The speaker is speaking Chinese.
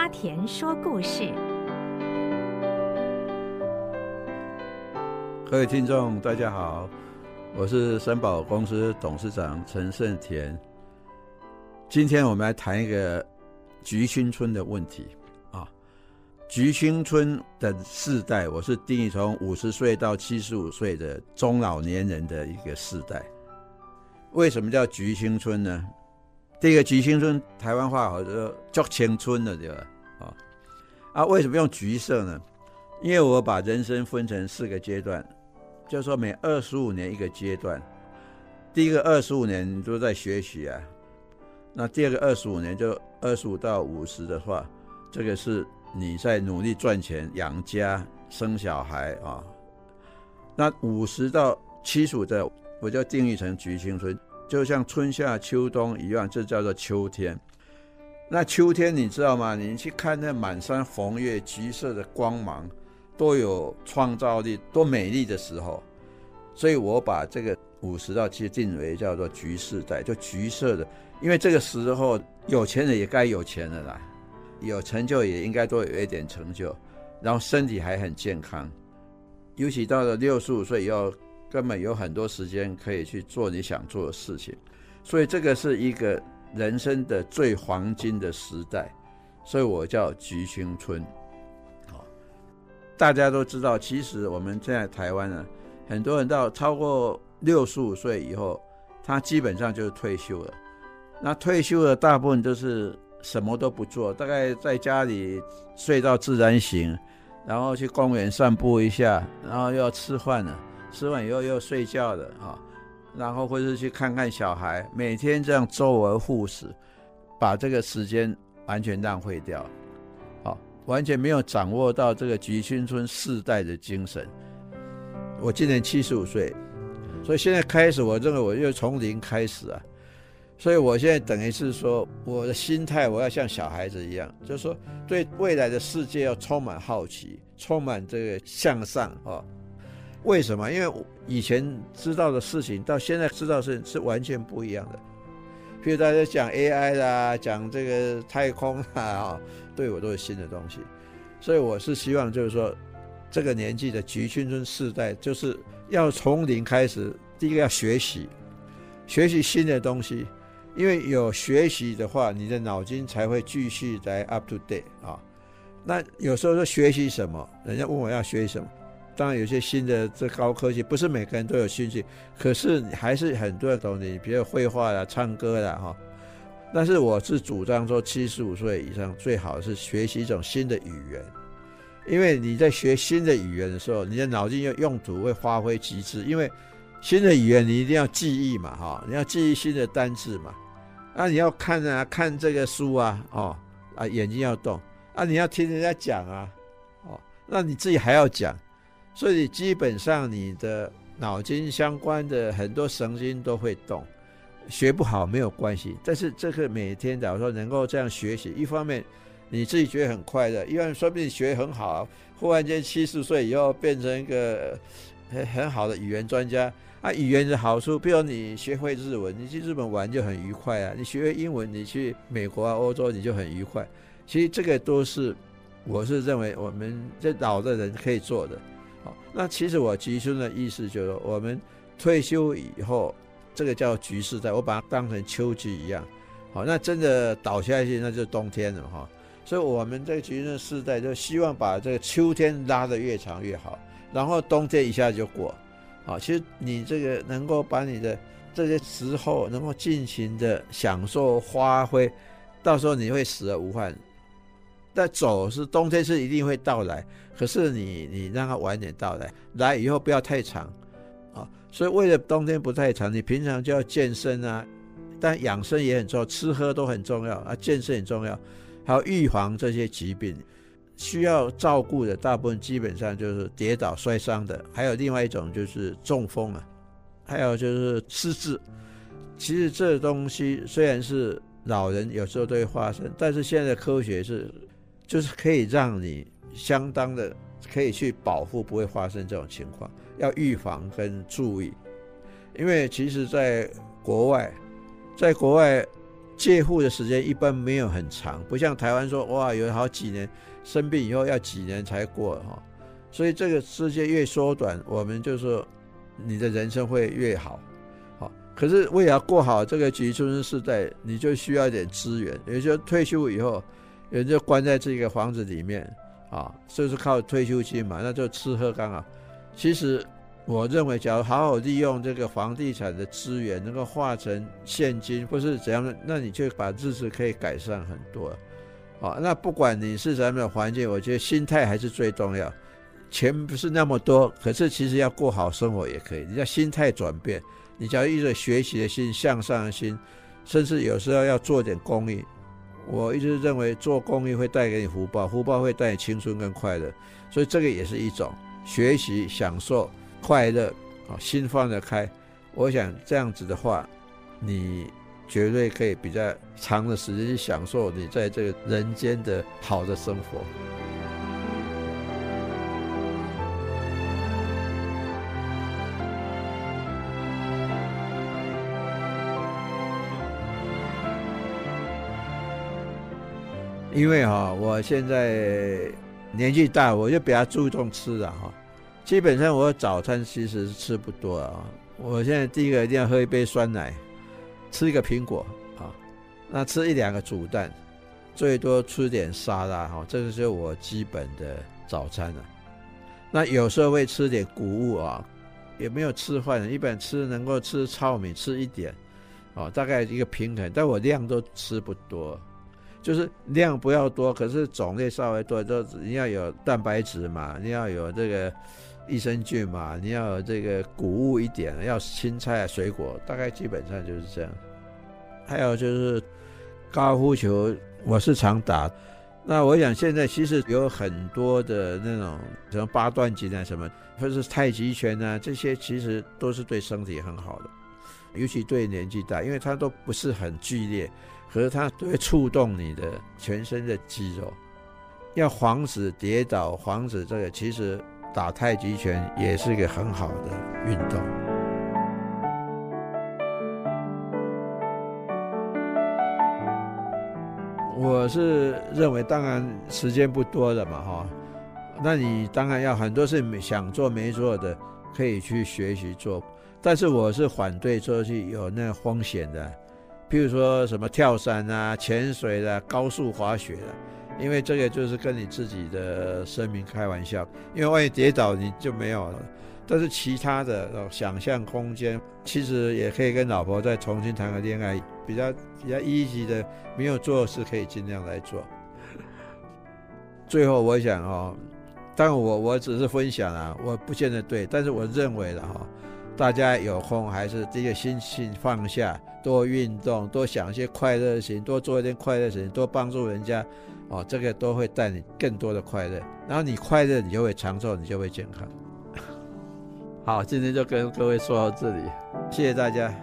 阿田说故事。各位听众，大家好，我是森宝公司董事长陈胜田。今天我们来谈一个菊青村的问题啊。菊青村的世代，我是定义从五十岁到七十五岁的中老年人的一个世代。为什么叫菊青春呢？第一个橘青春，台湾话好像叫青春的，对吧？啊啊，为什么用橘色呢？因为我把人生分成四个阶段，就是说每二十五年一个阶段。第一个二十五年都在学习啊，那第二个二十五年就二十五到五十的话，这个是你在努力赚钱养家生小孩啊。那五十到七十五的，我就定义成橘青春。就像春夏秋冬一样，这叫做秋天。那秋天你知道吗？你去看那满山红叶，橘色的光芒，多有创造力，多美丽的时候。所以我把这个五十到七定为叫做橘世代，就橘色的。因为这个时候有钱人也该有钱了啦，有成就也应该多有一点成就，然后身体还很健康。尤其到了六十五岁以后。根本有很多时间可以去做你想做的事情，所以这个是一个人生的最黄金的时代，所以我叫菊青春。好，大家都知道，其实我们现在台湾呢，很多人到超过六十五岁以后，他基本上就是退休了。那退休的大部分都是什么都不做，大概在家里睡到自然醒，然后去公园散步一下，然后又要吃饭了。吃完以后又睡觉的啊，然后或者是去看看小孩，每天这样周而复始，把这个时间完全浪费掉，好，完全没有掌握到这个橘青春世代的精神。我今年七十五岁，所以现在开始，我认为我又从零开始啊，所以我现在等于是说，我的心态我要像小孩子一样，就是说对未来的世界要充满好奇，充满这个向上啊。为什么？因为以前知道的事情，到现在知道的事情是完全不一样的。譬如大家讲 AI 啦，讲这个太空啦，啊，对我都是新的东西。所以我是希望，就是说，这个年纪的橘青春世代，就是要从零开始。第一个要学习，学习新的东西，因为有学习的话，你的脑筋才会继续在 up to date 啊。那有时候说学习什么，人家问我要学习什么。当然，有些新的这高科技不是每个人都有兴趣，可是还是很多人懂你，比如绘画啦、唱歌啦，哈。但是我是主张说，七十五岁以上最好是学习一种新的语言，因为你在学新的语言的时候，你的脑筋用用途会发挥极致。因为新的语言你一定要记忆嘛，哈，你要记忆新的单字嘛，啊，你要看啊，看这个书啊，哦，啊，眼睛要动，啊，你要听人家讲啊，哦，那你自己还要讲。所以基本上你的脑筋相关的很多神经都会动，学不好没有关系。但是这个每天假如说能够这样学习，一方面你自己觉得很快乐，一方面说不定学很好，忽然间七十岁以后变成一个很很好的语言专家啊。语言的好处，比如你学会日文，你去日本玩就很愉快啊；你学会英文，你去美国啊、欧洲你就很愉快。其实这个都是我是认为我们这老的人可以做的。好，那其实我橘青春的意思就是，我们退休以后，这个叫局势在，我把它当成秋季一样。好，那真的倒下去，那就冬天了哈。所以，我们这个橘青春世代就希望把这个秋天拉得越长越好，然后冬天一下就过。好，其实你这个能够把你的这些时候能够尽情的享受发挥，到时候你会死而无憾。但走是冬天是一定会到来，可是你你让它晚点到来，来以后不要太长，啊，所以为了冬天不太长，你平常就要健身啊，但养生也很重要，吃喝都很重要啊，健身很重要，还有预防这些疾病需要照顾的，大部分基本上就是跌倒摔伤的，还有另外一种就是中风啊，还有就是失智。其实这东西虽然是老人有时候都会发生，但是现在的科学是。就是可以让你相当的可以去保护，不会发生这种情况。要预防跟注意，因为其实在国外，在国外借护的时间一般没有很长，不像台湾说哇，有好几年生病以后要几年才过哈，所以这个时间越缩短，我们就说你的人生会越好。好，可是为了过好这个橘青春世代，你就需要一点资源。也就是退休以后，人就关在这个房子里面啊，就是靠退休金嘛，那就吃喝刚好。其实。我认为，假如好好利用这个房地产的资源，能够化成现金，或是怎样的，那你就把日子可以改善很多。好，那不管你是什么样的环境，我觉得心态还是最重要。钱不是那么多，可是其实要过好生活也可以。你要心态转变，你只要一直学习的心、向上的心，甚至有时候要做点公益。我一直认为做公益会带给你福报，福报会带你青春跟快乐，所以这个也是一种学习、享受。快乐啊，心放得开，我想这样子的话，你绝对可以比较长的时间去享受你在这个人间的好的生活。因为哈，我现在年纪大，我就比较注重吃了哈。基本上我早餐其实是吃不多啊。我现在第一个一定要喝一杯酸奶，吃一个苹果啊，那吃一两个煮蛋，最多吃点沙拉哈，这个是我基本的早餐了。那有时候会吃点谷物啊，也没有吃饭，一般吃能够吃糙米吃一点，啊，大概一个平衡，但我量都吃不多，就是量不要多，可是种类稍微多，都你要有蛋白质嘛，你要有这个。益生菌嘛，你要有这个谷物一点，要青菜、水果，大概基本上就是这样。还有就是高尔夫球，我是常打。那我想现在其实有很多的那种什么八段锦啊，什么或者是太极拳啊，这些其实都是对身体很好的，尤其对年纪大，因为它都不是很剧烈，可是它会触动你的全身的肌肉，要防止跌倒，防止这个其实。打太极拳也是一个很好的运动。我是认为，当然时间不多了嘛，哈，那你当然要很多事想做没做的，可以去学习做。但是我是反对做去有那风险的，譬如说什么跳伞啊、潜水的、高速滑雪的。因为这个就是跟你自己的生命开玩笑，因为万一跌倒你就没有了。但是其他的想象空间，其实也可以跟老婆再重新谈个恋爱，比较比较积极的，没有做的事可以尽量来做。最后我想哦，但我我只是分享啊，我不见得对，但是我认为的哈，大家有空还是这个心情放下，多运动，多想一些快乐的事情，多做一点快乐的事情，多帮助人家。哦，这个都会带你更多的快乐，然后你快乐，你就会长寿，你就会健康。好，今天就跟各位说到这里，谢谢大家。